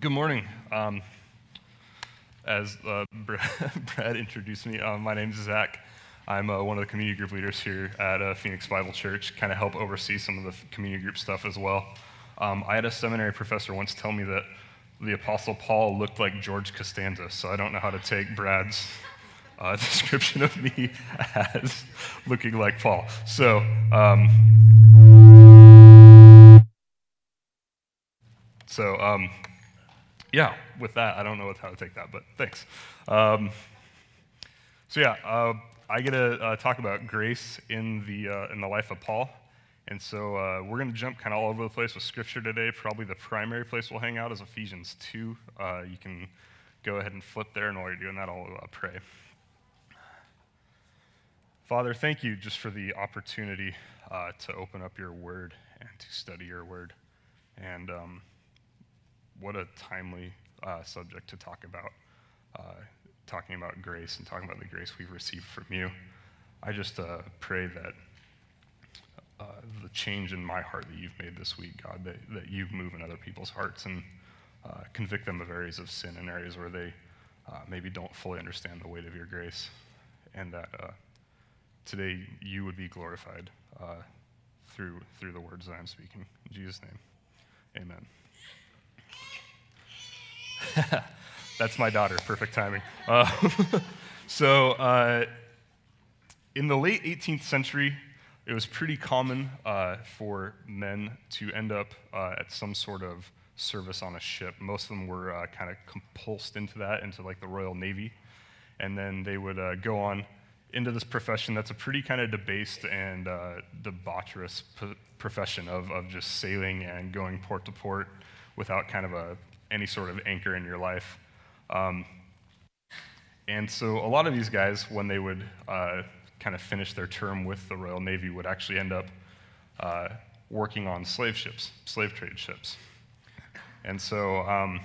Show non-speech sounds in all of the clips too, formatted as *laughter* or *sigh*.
Good morning. Um, as uh, *laughs* Brad introduced me, uh, my name is Zach. I'm uh, one of the community group leaders here at uh, Phoenix Bible Church, kind of help oversee some of the community group stuff as well. Um, I had a seminary professor once tell me that the Apostle Paul looked like George Costanza, so I don't know how to take Brad's uh, *laughs* description of me as looking like Paul. So, um, so um, yeah, with that, I don't know how to take that, but thanks. Um, so yeah, uh, I get to uh, talk about grace in the uh, in the life of Paul, and so uh, we're going to jump kind of all over the place with Scripture today. Probably the primary place we'll hang out is Ephesians two. Uh, you can go ahead and flip there, and while you're doing that, I'll uh, pray. Father, thank you just for the opportunity to open up your Word and to study your Word, and um, what a timely uh, subject to talk about, uh, talking about grace and talking about the grace we've received from you. I just uh, pray that uh, the change in my heart that you've made this week, God, that, that you move in other people's hearts and uh, convict them of areas of sin and areas where they uh, maybe don't fully understand the weight of your grace, and that today you would be glorified through, through the words that I'm speaking. In Jesus' name, amen. That's my daughter. Perfect timing. Uh, *laughs* so, uh, in the late 18th century, it was pretty common uh, for men to end up uh, at some sort of service on a ship. Most of them were uh, kind of compulsed into that, into like the Royal Navy. And then they would uh, go on into this profession that's a pretty kind of debased and debaucherous p- profession of, of just sailing and going port to port without kind of a any sort of anchor in your life. Um, and so a lot of these guys, when they would uh, kind of finish their term with the Royal Navy, would actually end up uh, working on slave ships, slave trade ships. And so um,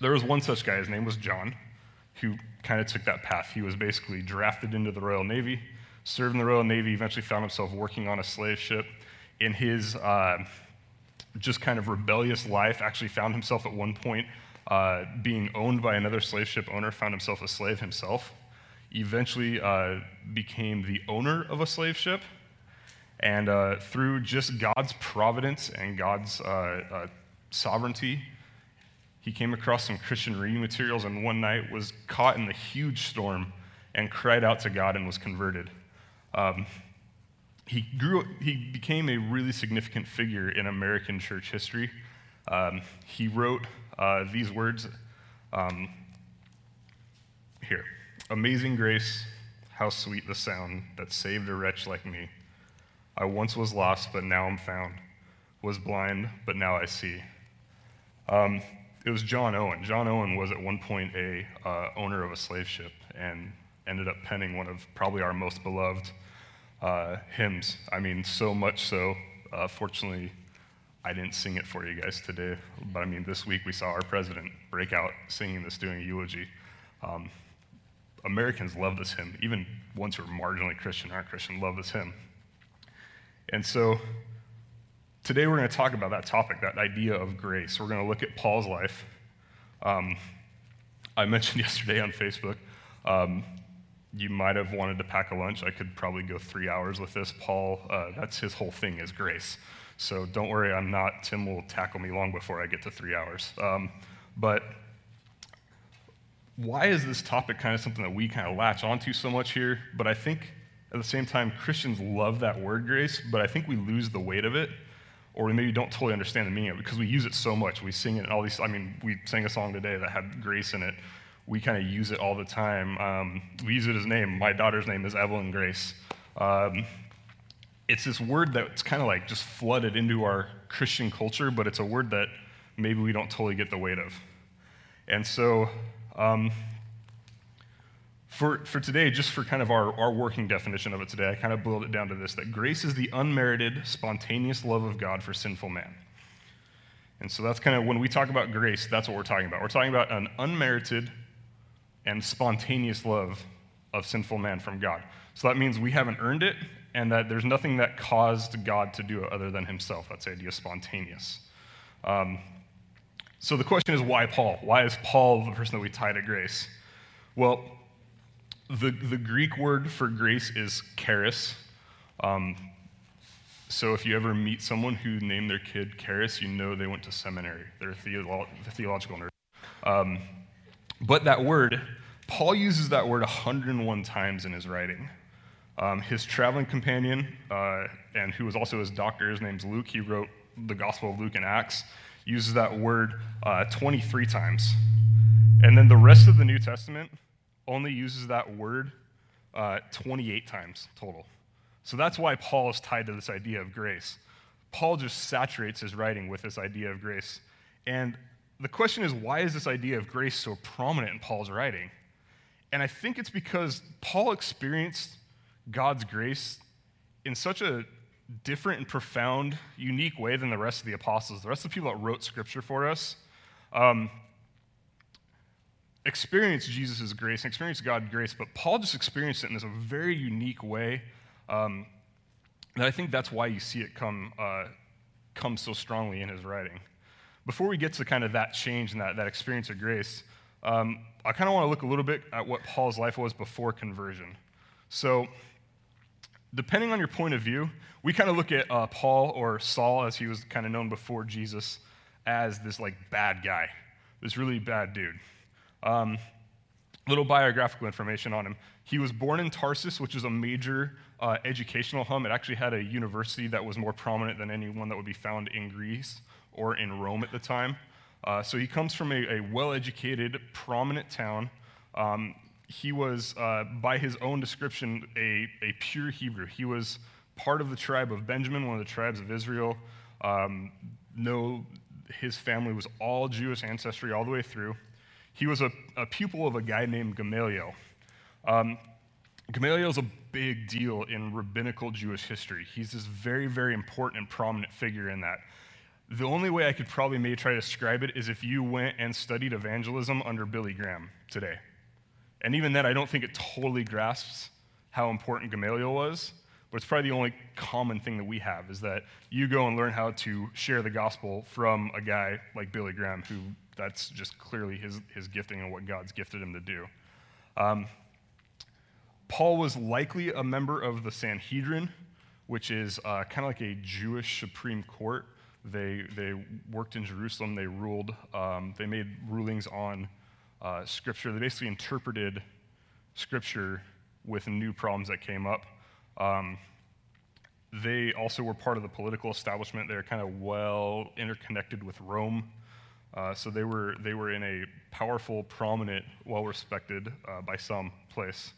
there was one such guy, his name was John, who kind of took that path. He was basically drafted into the Royal Navy, served in the Royal Navy, eventually found himself working on a slave ship. In his uh, just kind of rebellious life, actually found himself at one point uh, being owned by another slave ship owner, found himself a slave himself, eventually uh, became the owner of a slave ship. And uh, through just God's providence and God's uh, uh, sovereignty, he came across some Christian reading materials and one night was caught in the huge storm and cried out to God and was converted. Um, he grew he became a really significant figure in american church history. Um, he wrote uh, these words um, here. Amazing grace how sweet the sound that saved a wretch like me. I once was lost but now i'm found. Was blind but now i see. Um, it was john owen. John owen was at one point a uh, owner of a slave ship and ended up penning one of probably our most beloved uh, hymns. I mean, so much so. Uh, fortunately, I didn't sing it for you guys today, but I mean, this week we saw our president break out singing this, doing a eulogy. Um, Americans love this hymn. Even ones who are marginally Christian, aren't Christian, love this hymn. And so today we're going to talk about that topic, that idea of grace. We're going to look at Paul's life. Um, I *laughs* mentioned yesterday on Facebook um, you might have wanted to pack a lunch. I could probably go three hours with this. Paul, uh, that's his whole thing is grace. So don't worry, I'm not, Tim will tackle me long before I get to three hours. Um, but why is this topic kind of something that we kind of latch onto so much here? But I think at the same time, Christians love that word grace, but I think we lose the weight of it, or we maybe don't totally understand the meaning of it because we use it so much. We sing it in all these, I mean, we sang a song today that had grace in it we kind of use it all the time. Um, we use it as a name. My daughter's name is Evelyn Grace. Um, it's this word that's kind of like just flooded into our Christian culture, but it's a word that maybe we don't totally get the weight of. And so, um, for, for today, just for kind of our, our working definition of it today, I kind of boiled it down to this that grace is the unmerited, spontaneous love of God for sinful man. And so that's kind of when we talk about grace, that's what we're talking about. We're talking about an unmerited, and spontaneous love of sinful man from God. So that means we haven't earned it, and that there's nothing that caused God to do it other than himself. That's the idea of spontaneous. Um, So the question is, why Paul? Why is Paul the person that we tie to grace? Well, the, the Greek word for grace is charis. Um, so if you ever meet someone who named their kid Charis, you know they went to seminary. They're a theolo- theological nerd. Um, but that word, Paul uses that word 101 times in his writing. Um, his traveling companion, uh, and who was also his doctor, his name's Luke, he wrote the Gospel of Luke and Acts, uses that word uh, 23 times. And then the rest of the New Testament only uses that word uh, 28 times total. So that's why Paul is tied to this idea of grace. Paul just saturates his writing with this idea of grace. And the question is, why is this idea of grace so prominent in Paul's writing? And I think it's because Paul experienced God's grace in such a different and profound, unique way than the rest of the apostles, the rest of the people that wrote scripture for us. Um, experienced Jesus' grace and experienced God's grace, but Paul just experienced it in this very unique way. Um, and I think that's why you see it come, uh, come so strongly in his writing. Before we get to kind of that change and that, that experience of grace, um, I kind of want to look a little bit at what Paul's life was before conversion. So, depending on your point of view, we kind of look at uh, Paul or Saul, as he was kind of known before Jesus, as this like bad guy, this really bad dude. Um, little biographical information on him. He was born in Tarsus, which is a major uh, educational hub. It actually had a university that was more prominent than any one that would be found in Greece or in Rome at the time. Uh, so he comes from a, a well educated, prominent town. Um, he was, uh, by his own description, a, a pure Hebrew. He was part of the tribe of Benjamin, one of the tribes of Israel. Um, no, his family was all Jewish ancestry all the way through. He was a, a pupil of a guy named Gamaliel. Um, Gamaliel is a big deal in rabbinical Jewish history. He's this very, very important and prominent figure in that. The only way I could probably maybe try to describe it is if you went and studied evangelism under Billy Graham today. And even then, I don't think it totally grasps how important Gamaliel was, but it's probably the only common thing that we have is that you go and learn how to share the gospel from a guy like Billy Graham, who that's just clearly his, his gifting and what God's gifted him to do. Um, Paul was likely a member of the Sanhedrin, which is uh, kind of like a Jewish Supreme Court. They, they worked in Jerusalem, they ruled, um, they made rulings on uh, Scripture. They basically interpreted Scripture with new problems that came up. Um, they also were part of the political establishment. They're kind of well interconnected with Rome. Uh, so they were, they were in a powerful, prominent, well respected uh, by some place.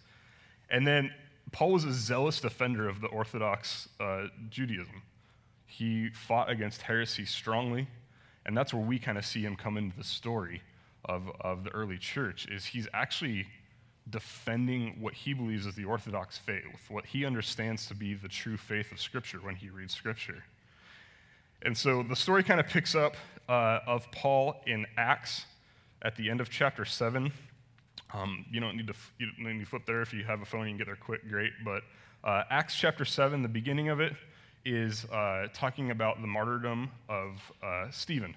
And then Paul was a zealous defender of the Orthodox uh, Judaism. He fought against heresy strongly, and that's where we kind of see him come into the story of, of the early church, is he's actually defending what he believes is the Orthodox faith, what he understands to be the true faith of Scripture when he reads Scripture. And so the story kind of picks up uh, of Paul in Acts at the end of chapter 7. Um, you don't need to you don't need to flip there if you have a phone. You can get there quick, great. But uh, Acts chapter seven, the beginning of it is uh, talking about the martyrdom of uh, Stephen,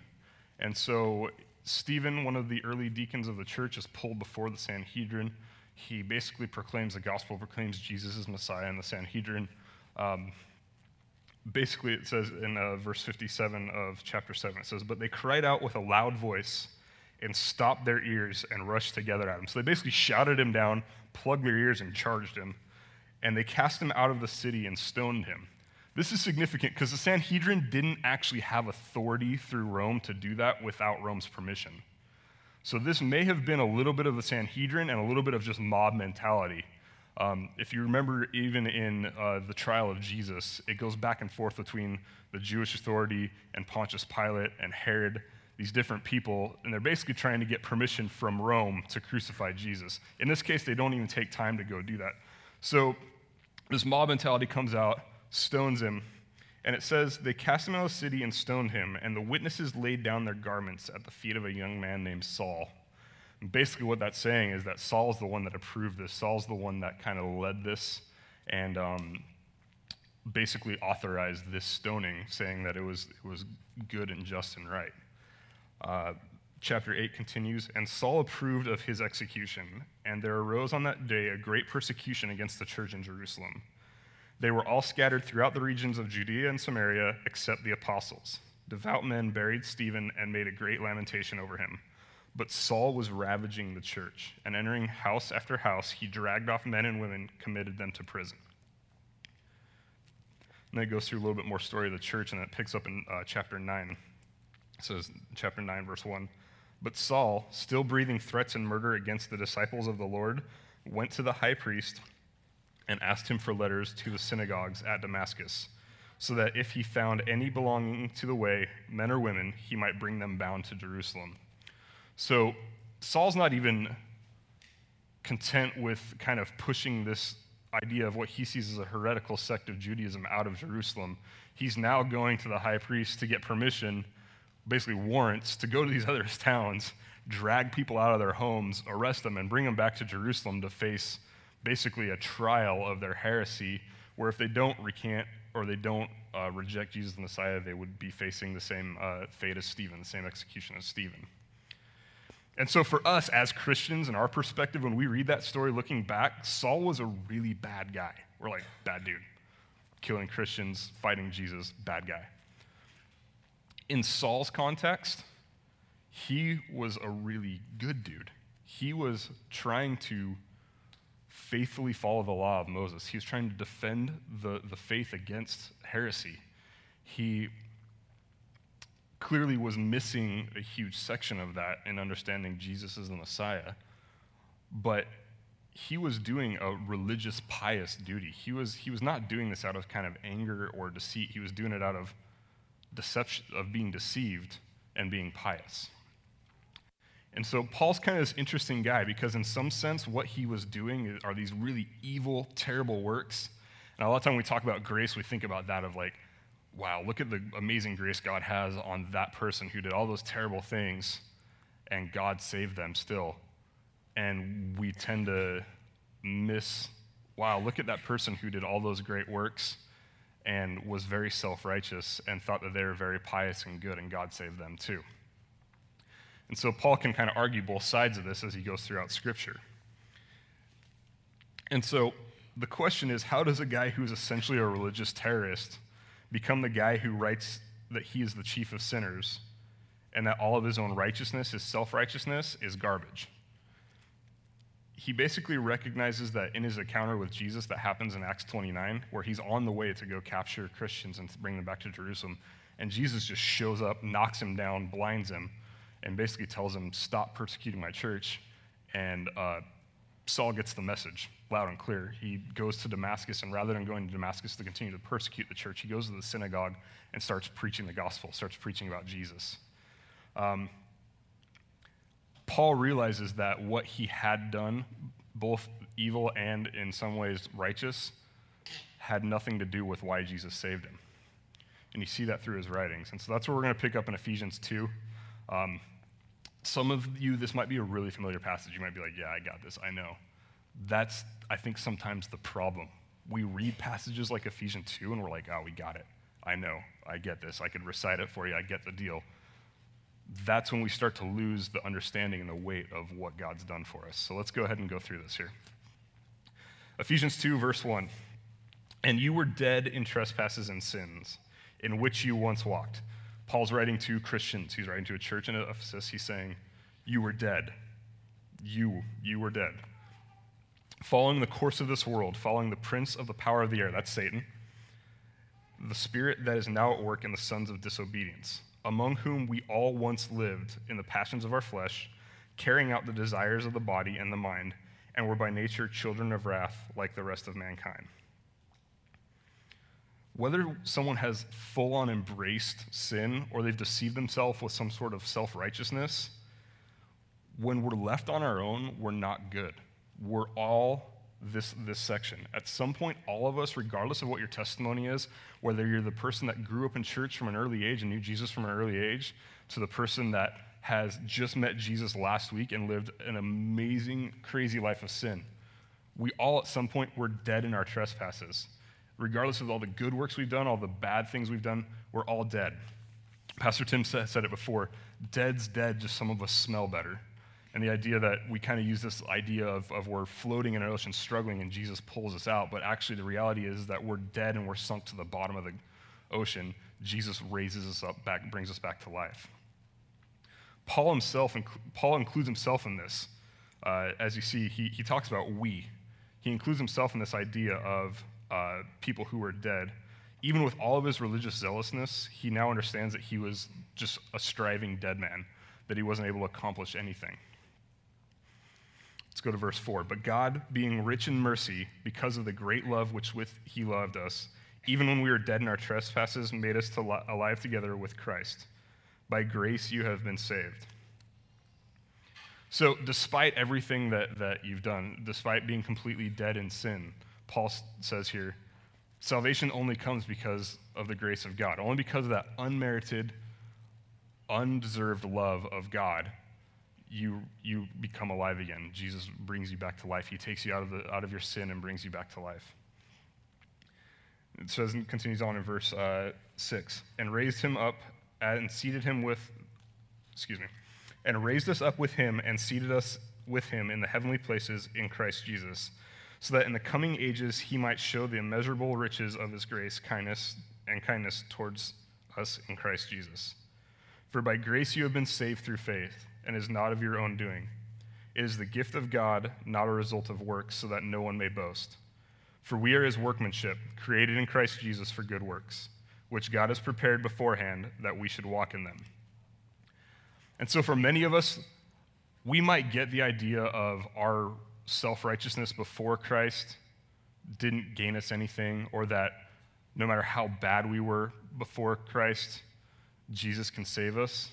and so Stephen, one of the early deacons of the church, is pulled before the Sanhedrin. He basically proclaims the gospel, proclaims Jesus as Messiah in the Sanhedrin. Um, basically, it says in uh, verse 57 of chapter 7, it says, But they cried out with a loud voice and stopped their ears and rushed together at him. So they basically shouted him down, plugged their ears, and charged him. And they cast him out of the city and stoned him. This is significant because the Sanhedrin didn't actually have authority through Rome to do that without Rome's permission. So this may have been a little bit of the Sanhedrin and a little bit of just mob mentality. Um, if you remember, even in uh, the trial of Jesus, it goes back and forth between the Jewish authority and Pontius Pilate and Herod these different people, and they're basically trying to get permission from Rome to crucify Jesus. In this case, they don't even take time to go do that. So this mob mentality comes out, stones him, and it says they cast him out of the city and stoned him, and the witnesses laid down their garments at the feet of a young man named Saul. And basically, what that's saying is that Saul's the one that approved this. Saul's the one that kind of led this and um, basically authorized this stoning, saying that it was, it was good and just and right. Uh, chapter 8 continues And Saul approved of his execution, and there arose on that day a great persecution against the church in Jerusalem. They were all scattered throughout the regions of Judea and Samaria, except the apostles. Devout men buried Stephen and made a great lamentation over him. But Saul was ravaging the church, and entering house after house, he dragged off men and women, committed them to prison. And then it goes through a little bit more story of the church, and it picks up in uh, chapter 9. It says, chapter 9, verse 1. But Saul, still breathing threats and murder against the disciples of the Lord, went to the high priest and asked him for letters to the synagogues at Damascus, so that if he found any belonging to the way, men or women, he might bring them bound to Jerusalem. So Saul's not even content with kind of pushing this idea of what he sees as a heretical sect of Judaism out of Jerusalem. He's now going to the high priest to get permission, basically warrants, to go to these *laughs* other towns, drag people out of their homes, arrest them, and bring them back to Jerusalem to face basically a trial of their heresy, where if they don't recant or they don't uh, reject Jesus the Messiah, they would be facing the same uh, fate as Stephen, the same execution as Stephen. And so, for us as Christians, in our perspective, when we read that story looking back, Saul was a really bad guy. We're like, bad dude. Killing Christians, fighting Jesus, bad guy. In Saul's context, he was a really good dude. He was trying to faithfully follow the law of Moses. He was trying to defend the, the faith against heresy. He clearly was missing a huge section of that in understanding Jesus as the Messiah. But he was doing a religious, pious duty. He was, he was not doing this out of kind of anger or deceit. He was doing it out of deception, of being deceived and being pious. And so Paul's kind of this interesting guy because, in some sense, what he was doing are these really evil, terrible works. And a lot of time when we talk about grace, we think about that of like, wow, look at the amazing grace God has on that person who did all those terrible things, and God saved them still. And we tend to miss, wow, look at that person who did all those great works and was very self righteous and thought that they were very pious and good, and God saved them too. And so Paul can kind of argue both sides of this as he goes throughout Scripture. And so the question is how does a guy who's essentially a religious terrorist become the guy who writes that he is the chief of sinners and that all of his own righteousness, his self righteousness, is garbage? He basically recognizes that in his encounter with Jesus that happens in Acts 29, where he's on the way to go capture Christians and bring them back to Jerusalem, and Jesus just shows up, knocks him down, blinds him and basically tells him, Stop persecuting my church. And uh, Saul gets the message loud and clear. He goes to Damascus, and rather than going to Damascus to continue to persecute the church, he goes to the synagogue and starts preaching the gospel, starts preaching about Jesus. Um, Paul realizes that what he had done, both evil and in some ways righteous, had nothing to do with why Jesus saved him. And you see that through his writings. And so that's what we're going to pick up in Ephesians 2. Um, some of you, this might be a really familiar passage. You might be like, yeah, I got this, I know. That's, I think, sometimes the problem. We read passages like Ephesians 2 and we're like, oh, we got it. I know. I get this. I could recite it for you. I get the deal. That's when we start to lose the understanding and the weight of what God's done for us. So let's go ahead and go through this here. Ephesians 2, verse 1. And you were dead in trespasses and sins, in which you once walked Paul's writing to Christians. He's writing to a church in Ephesus. He's saying, You were dead. You, you were dead. Following the course of this world, following the prince of the power of the air, that's Satan, the spirit that is now at work in the sons of disobedience, among whom we all once lived in the passions of our flesh, carrying out the desires of the body and the mind, and were by nature children of wrath like the rest of mankind whether someone has full on embraced sin or they've deceived themselves with some sort of self righteousness, when we're left on our own, we're not good. We're all this, this section. At some point, all of us, regardless of what your testimony is, whether you're the person that grew up in church from an early age and knew Jesus from an early age, to the person that has just met Jesus last week and lived an amazing, crazy life of sin, we all at some point were dead in our trespasses regardless of all the good works we've done, all the bad things we've done, we're all dead. Pastor Tim said it before dead's dead, just some of us smell better. And the idea that we kind of use this idea of, of we're floating in an ocean struggling and Jesus pulls us out, but actually the reality is that we're dead and we're sunk to the bottom of the ocean. Jesus raises us up back, brings us back to life. Paul himself, Paul includes himself in this. Uh, as you see, he, he talks about we. He includes himself in this idea of uh, people who were dead. Even with all of his religious zealousness, he now understands that he was just a striving dead man, that he wasn't able to accomplish anything. Let's go to verse 4. But God, being rich in mercy, because of the great love which with he loved us, even when we were dead in our trespasses, made us to li- alive together with Christ. By grace you have been saved. So, despite everything that, that you've done, despite being completely dead in sin, Paul says here, salvation only comes because of the grace of God, only because of that unmerited, undeserved love of God. You, you become alive again. Jesus brings you back to life. He takes you out of, the, out of your sin and brings you back to life. It says and continues on in verse uh, 6 and raised him up and seated him with, excuse me, and raised us up with him and seated us with him in the heavenly places in Christ Jesus, so that in the coming ages he might show the immeasurable riches of his grace, kindness, and kindness towards us in Christ Jesus. For by grace you have been saved through faith, and is not of your own doing. It is the gift of God, not a result of works, so that no one may boast. For we are his workmanship, created in Christ Jesus for good works, which God has prepared beforehand that we should walk in them. And so, for many of us, we might get the idea of our self righteousness before Christ didn't gain us anything, or that no matter how bad we were before Christ, Jesus can save us.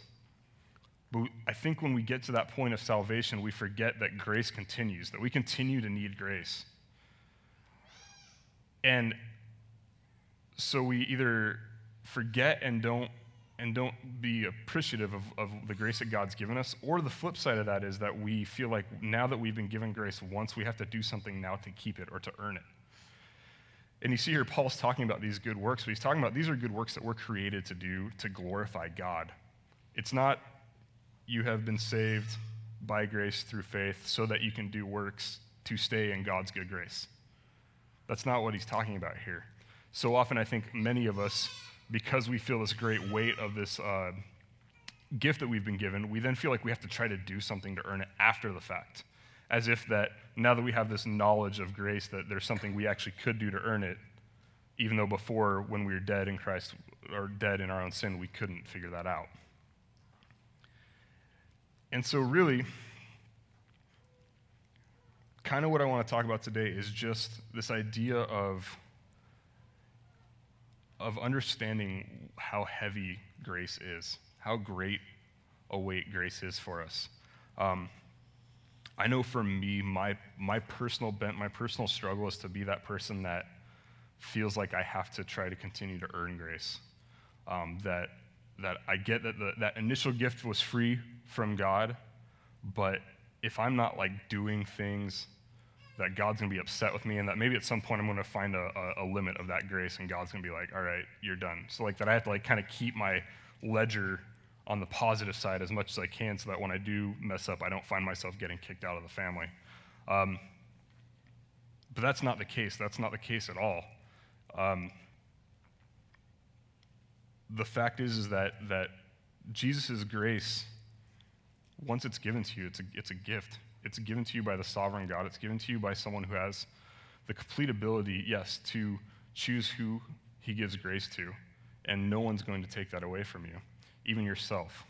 But I think when we get to that point of salvation, we forget that grace continues, that we continue to need grace. And so we either forget and don't and don't be appreciative of, of the grace that God's given us, or the flip side of that is that we feel like now that we've been given grace once, we have to do something now to keep it or to earn it. And you see here, Paul's talking about these good works, but he's talking about these are good works that we're created to do to glorify God. It's not you have been saved by grace through faith so that you can do works to stay in God's good grace. That's not what he's talking about here. So often, I think many of us, because we feel this great weight of this uh, gift that we've been given, we then feel like we have to try to do something to earn it after the fact. As if that now that we have this knowledge of grace, that there's something we actually could do to earn it, even though before, when we were dead in Christ, or dead in our own sin, we couldn't figure that out. And so, really, kind of what I want to talk about today is just this idea of, of understanding how heavy grace is, how great a weight grace is for us. Um, I know for me, my, my personal bent, my personal struggle is to be that person that feels like I have to try to continue to earn grace. Um, that, that I get that the, that initial gift was free from God, but if I'm not like doing things that God's going to be upset with me and that maybe at some point I'm going to find a, a, a limit of that grace and God's going to be like, all right, you're done. So like that I have to like kind of keep my ledger on the positive side as much as I can so that when I do mess up, I don't find myself getting kicked out of the family. Um, but that's not the case. That's not the case at all. Um, the fact is, is that, that Jesus' grace, once it's given to you, it's a, it's a gift. It's given to you by the sovereign God. It's given to you by someone who has the complete ability, yes, to choose who he gives grace to. And no one's going to take that away from you, even yourself.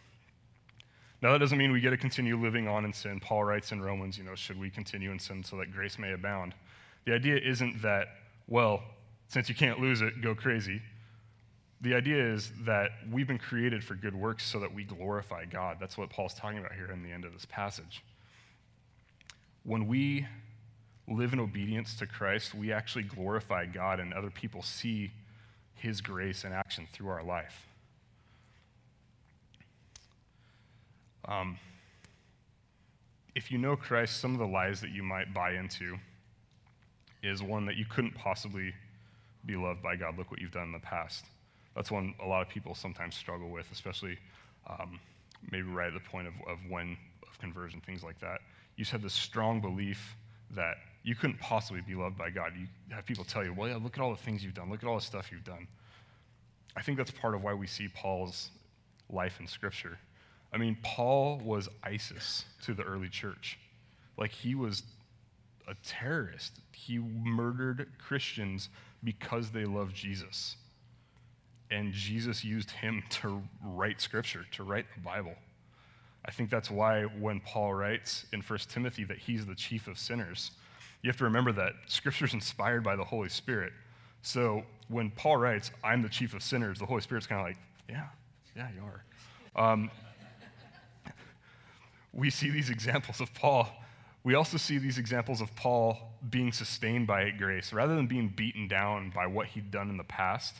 Now, that doesn't mean we get to continue living on in sin. Paul writes in Romans, you know, should we continue in sin so that grace may abound? The idea isn't that, well, since you can't lose it, go crazy. The idea is that we've been created for good works so that we glorify God. That's what Paul's talking about here in the end of this passage when we live in obedience to Christ, we actually glorify God and other people see his grace in action through our life. Um, if you know Christ, some of the lies that you might buy into is one that you couldn't possibly be loved by God. Look what you've done in the past. That's one a lot of people sometimes struggle with, especially um, maybe right at the point of, of when of conversion, things like that. You just had this strong belief that you couldn't possibly be loved by God. You have people tell you, well, yeah, look at all the things you've done, look at all the stuff you've done. I think that's part of why we see Paul's life in Scripture. I mean, Paul was ISIS to the early church. Like, he was a terrorist. He murdered Christians because they loved Jesus. And Jesus used him to write Scripture, to write the Bible. I think that's why when Paul writes in 1 Timothy that he's the chief of sinners, you have to remember that Scripture is *laughs* inspired by the Holy Spirit. So when Paul writes, I'm the chief of sinners, the Holy Spirit's kind of like, yeah, yeah, you are. Um, *laughs* we see these examples of Paul. We also see these examples of Paul being sustained by grace. Rather than being beaten down by what he'd done in the past,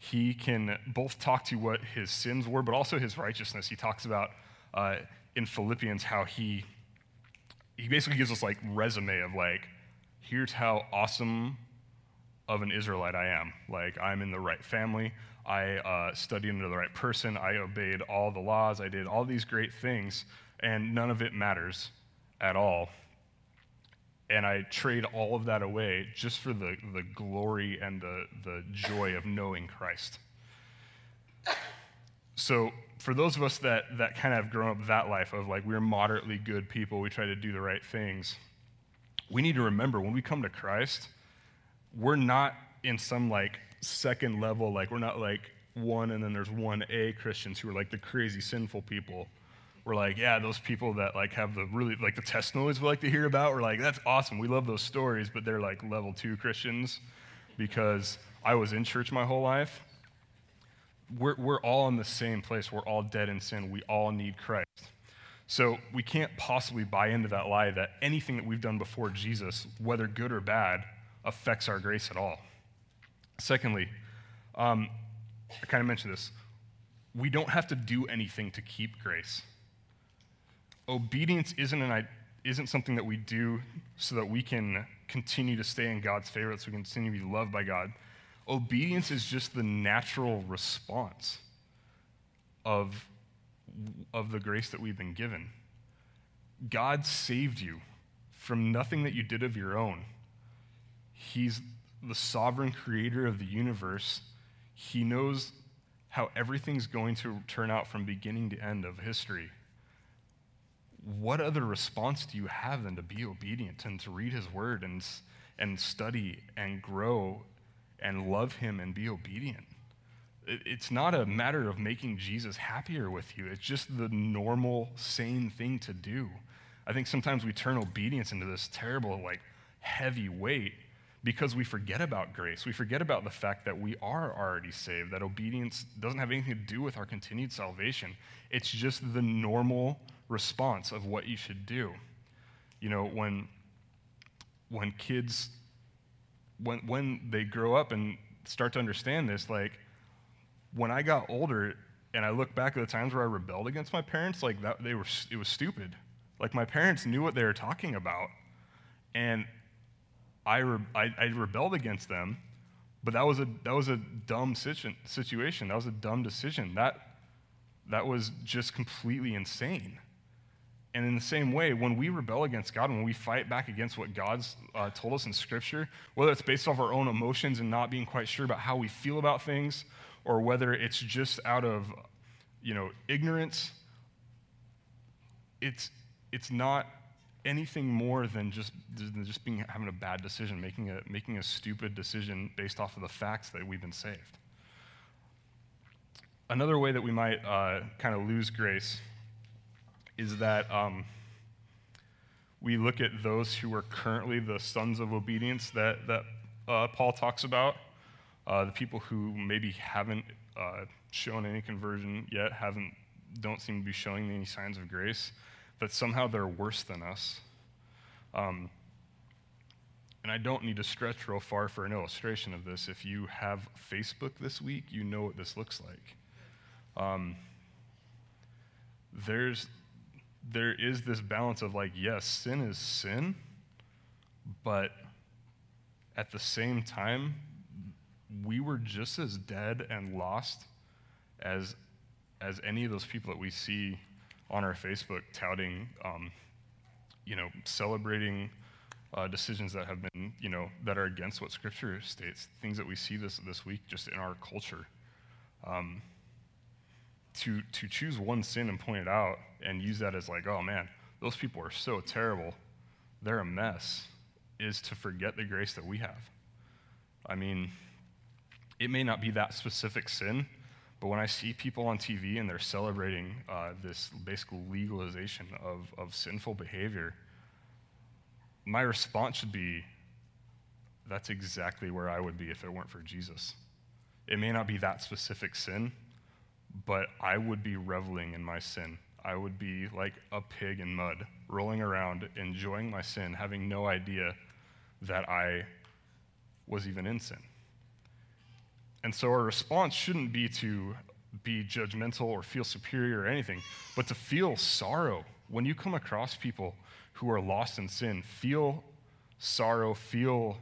he can both talk to what his sins were, but also his righteousness. He talks about uh, in Philippians how he he basically gives us like resume of like here's how awesome of an Israelite I am. Like I'm in the right family. I uh, studied under the right person. I obeyed all the laws. I did all these great things, and none of it matters at all. And I trade all of that away just for the, the glory and the, the joy of knowing Christ. So for those of us that, that kind of have grown up that life of like we're moderately good people, we try to do the right things, we need to remember when we come to Christ, we're not in some like second level, like we're not like one and then there's one A Christians who are like the crazy sinful people. We're like, yeah, those people that like have the really like the testimonies we like to hear about. We're like, that's awesome. We love those stories, but they're like level two Christians because I was in church my whole life we're, we're all in the same place. We're all dead in sin. We all need Christ. So we can't possibly buy into that lie that anything that we've done before Jesus, whether good or bad, affects our grace at all. Secondly, um, I kind of mentioned this. We don't have to do anything to keep grace. Obedience isn't, an, isn't something that we do so that we can continue to stay in God's favor, so we can continue to be loved by God. Obedience is just the natural response of, of the grace that we've been given. God saved you from nothing that you did of your own. He's the sovereign creator of the universe. He knows how everything's going to turn out from beginning to end of history. What other response do you have than to be obedient and to read his word and, and study and grow and love him and be obedient. It's not a matter of making Jesus happier with you. It's just the normal, sane thing to do. I think sometimes we turn obedience into this terrible, like, heavy weight because we forget about grace. We forget about the fact that we are already saved, that obedience doesn't have anything to do with our continued salvation. It's just the normal response of what you should do. You know, when, when kids when, when they grow up and start to understand this, like when I got older and I look back at the times where I rebelled against my parents, like that, they were, it was stupid. Like my parents knew what they were talking about, and I, re, I, I rebelled against them, but that was a, that was a dumb situation. That was a dumb decision. That, that was just completely insane. And in the same way, when we rebel against God, when we fight back against what God's uh, told us in Scripture, whether it's based off our own emotions and not being quite sure about how we feel about things, or whether it's just out of, you know, ignorance, it's, it's not anything more than just, than just being, having a bad decision, making a, making a stupid decision based off of the facts that we've been saved. Another way that we might uh, kind of lose grace is that um, we look at those who are currently the sons of obedience that, that uh, Paul talks about, uh, the people who maybe haven't uh, shown any conversion yet, haven't, don't seem to be showing any signs of grace, that somehow they're worse than us. Um, and I don't need to stretch real far for an illustration of this. If you have Facebook this week, you know what this looks like. Um, there's there is this balance of like, yes, sin is sin, but at the same time, we were just as dead and lost as as any of those people that we see on our Facebook touting, um, you know, celebrating uh, decisions that have been, you know, that are against what Scripture states, things that we see this, this week just in our culture. Um, to, to choose one sin and point it out and use that as like, oh man, those people are so terrible, they're a mess, is to forget the grace that we have. I mean, it may not be that specific sin, but when I see people on TV and they're celebrating uh, this basic legalization of, of sinful behavior, my response should be that's exactly where I would be if it weren't for Jesus. It may not be that specific sin, but I would be reveling in my sin. I would be like a pig in mud, rolling around, enjoying my sin, having no idea that I was even in sin. And so our response shouldn't be to be judgmental or feel superior or anything, but to feel sorrow. When you come across people who are lost in sin, feel sorrow, feel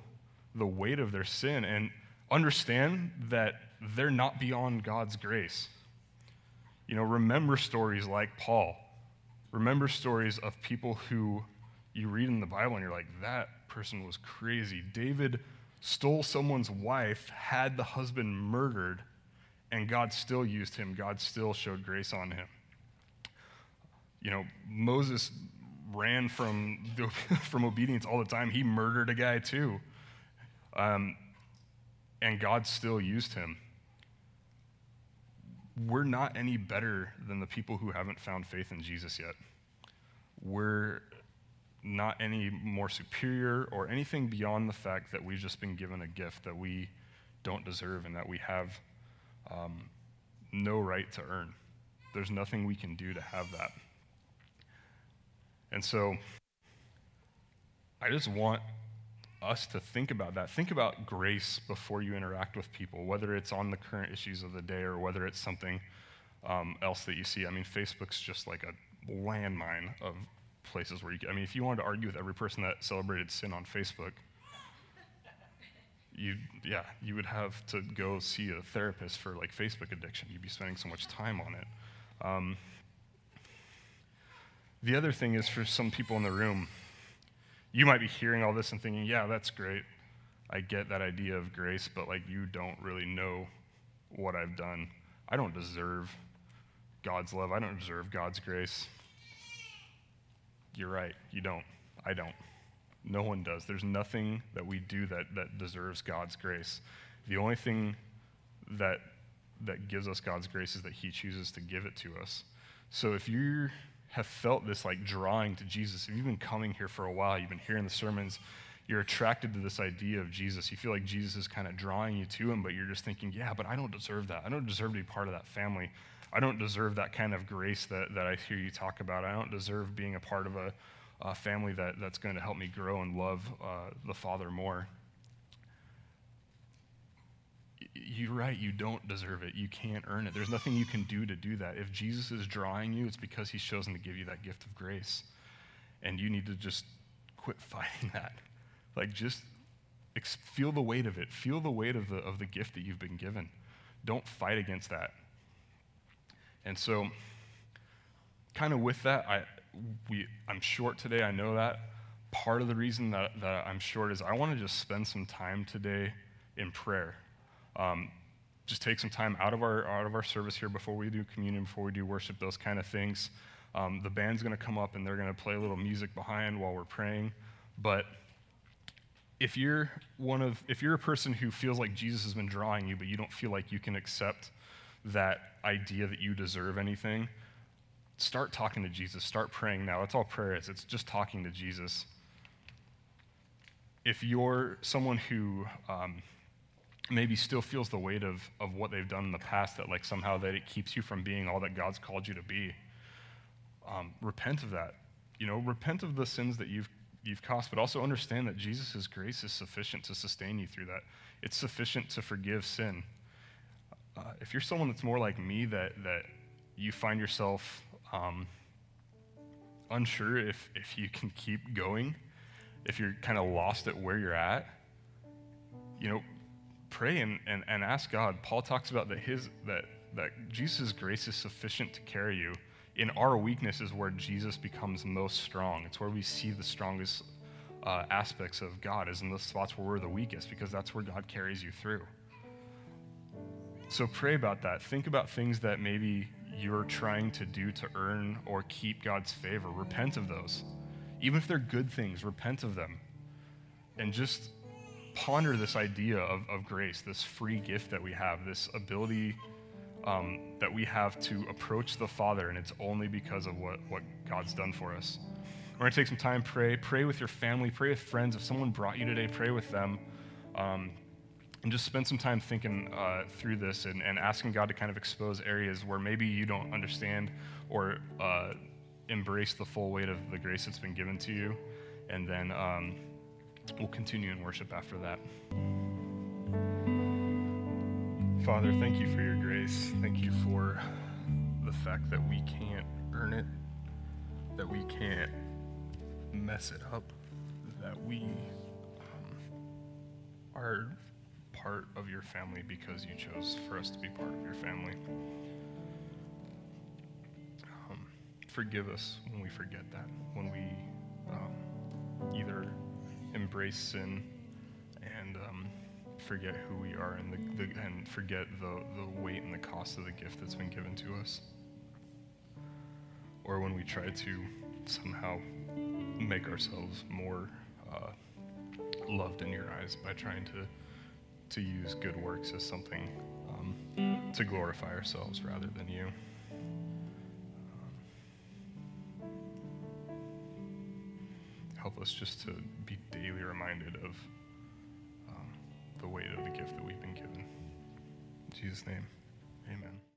the weight of their sin, and understand that they're not beyond God's grace. You know, remember stories like Paul. Remember stories of people who you read in the Bible and you're like, that person was crazy. David stole someone's wife, had the husband murdered, and God still used him. God still showed grace on him. You know, Moses ran from, *laughs* from obedience all the time. He murdered a guy too. Um, and God still used him. We're not any better than the people who haven't found faith in Jesus yet. We're not any more superior or anything beyond the fact that we've just been given a gift that we don't deserve and that we have um, no right to earn. There's nothing we can do to have that. And so I just want us to think about that. Think about grace before you interact with people, whether it's on the current issues of the day or whether it's something um, else that you see. I mean, Facebook's just like a landmine of places where you I mean, if you wanted to argue with every person that celebrated sin on Facebook, you yeah, you would have to go see a therapist for like Facebook addiction. You'd be spending so much time on it. Um, the other thing is for some people in the room, you might be hearing all this and thinking, yeah, that's great. I get that idea of grace, but like you don't really know what I've done. I don't deserve God's love. I don't deserve God's grace. You're right, you don't. I don't. No one does. There's nothing that we do that, that deserves God's grace. The only thing that, that gives us God's grace is that He chooses to give it to us. So if you have felt this like drawing to Jesus, if you've been coming here for a while, you've been hearing the sermons, you're attracted to this idea of Jesus. You feel like Jesus is kind of drawing you to Him, but you're just thinking, yeah, but I don't deserve that. I don't deserve to be part of that family. I don't deserve that kind of grace that, that I hear you talk about. I don't deserve being a part of a, a family that, that's going to help me grow and love uh, the Father more. You're right, you don't deserve it. You can't earn it. There's nothing you can do to do that. If Jesus is drawing you, it's because he's chosen to give you that gift of grace. And you need to just quit *laughs* fighting that. Like, just feel the weight of it. Feel the weight of the, of the gift that you've been given. Don't fight against that. And so, kind of with that, I, we, I'm short today, I know that. Part of the reason that, that I'm short is I want to just spend some time today in prayer. Um, just take some time out of our out of our service here before we do communion, before we do worship, those kind of things. Um, the band's going to come up and they're going to play a little music behind while we're praying. But if you're one of if you're a person who feels like Jesus has been drawing you, but you don't feel like you can accept that idea that you deserve anything, start talking to Jesus. Start praying now. That's all prayer is. It's just talking to Jesus. If you're someone who um, maybe still feels the weight of, of what they've done in the past, that like somehow that it keeps you from being all that God's called you to be, um, repent of that. You know, repent of the sins that you've you've caused, but also understand that Jesus' grace is sufficient to sustain you through that. It's sufficient to forgive sin. Uh, if you're someone that's more like me, that, that you find yourself um, unsure if, if you can keep going, if you're kind of lost at where you're at, you know, pray and, and, and ask God. Paul talks about that his that that Jesus' grace is sufficient to carry you. In our weakness is where Jesus becomes most strong. It's where we see the strongest uh, aspects of God, is in the spots where we're the weakest, because that's where God carries you through. So pray about that. Think about things that maybe you're trying to do to earn or keep God's favor. Repent of those. Even if they're good things, repent of them. And just ponder this idea of, of grace, this free gift that we have, this ability um, that we have to approach the Father, and it's only because of what, what God's done for us. We're going to take some time, pray. Pray with your family, pray with friends. If someone brought you today, pray with them. Um, and just spend some time thinking uh, through this and, and, asking God to kind of expose areas where maybe you don't understand or uh, embrace the full weight of the grace that's been given to you. And then um, we'll continue in worship after that. Father, thank you for your grace. Thank you for the fact that we can't earn it, that we can't mess it up, that we um, are part of your family because you chose for us to be part of your family. Um, forgive us when we forget that, when we um, either embrace sin and um, forget who we are and, the, the, and forget the, the weight and the cost of the gift that's been given to us. Or when we try to somehow make ourselves more uh, loved in your eyes by trying to to use good works as something um, to glorify ourselves rather than you. Us just to be daily reminded of um, the weight of the gift that we've been given. In Jesus' name, amen.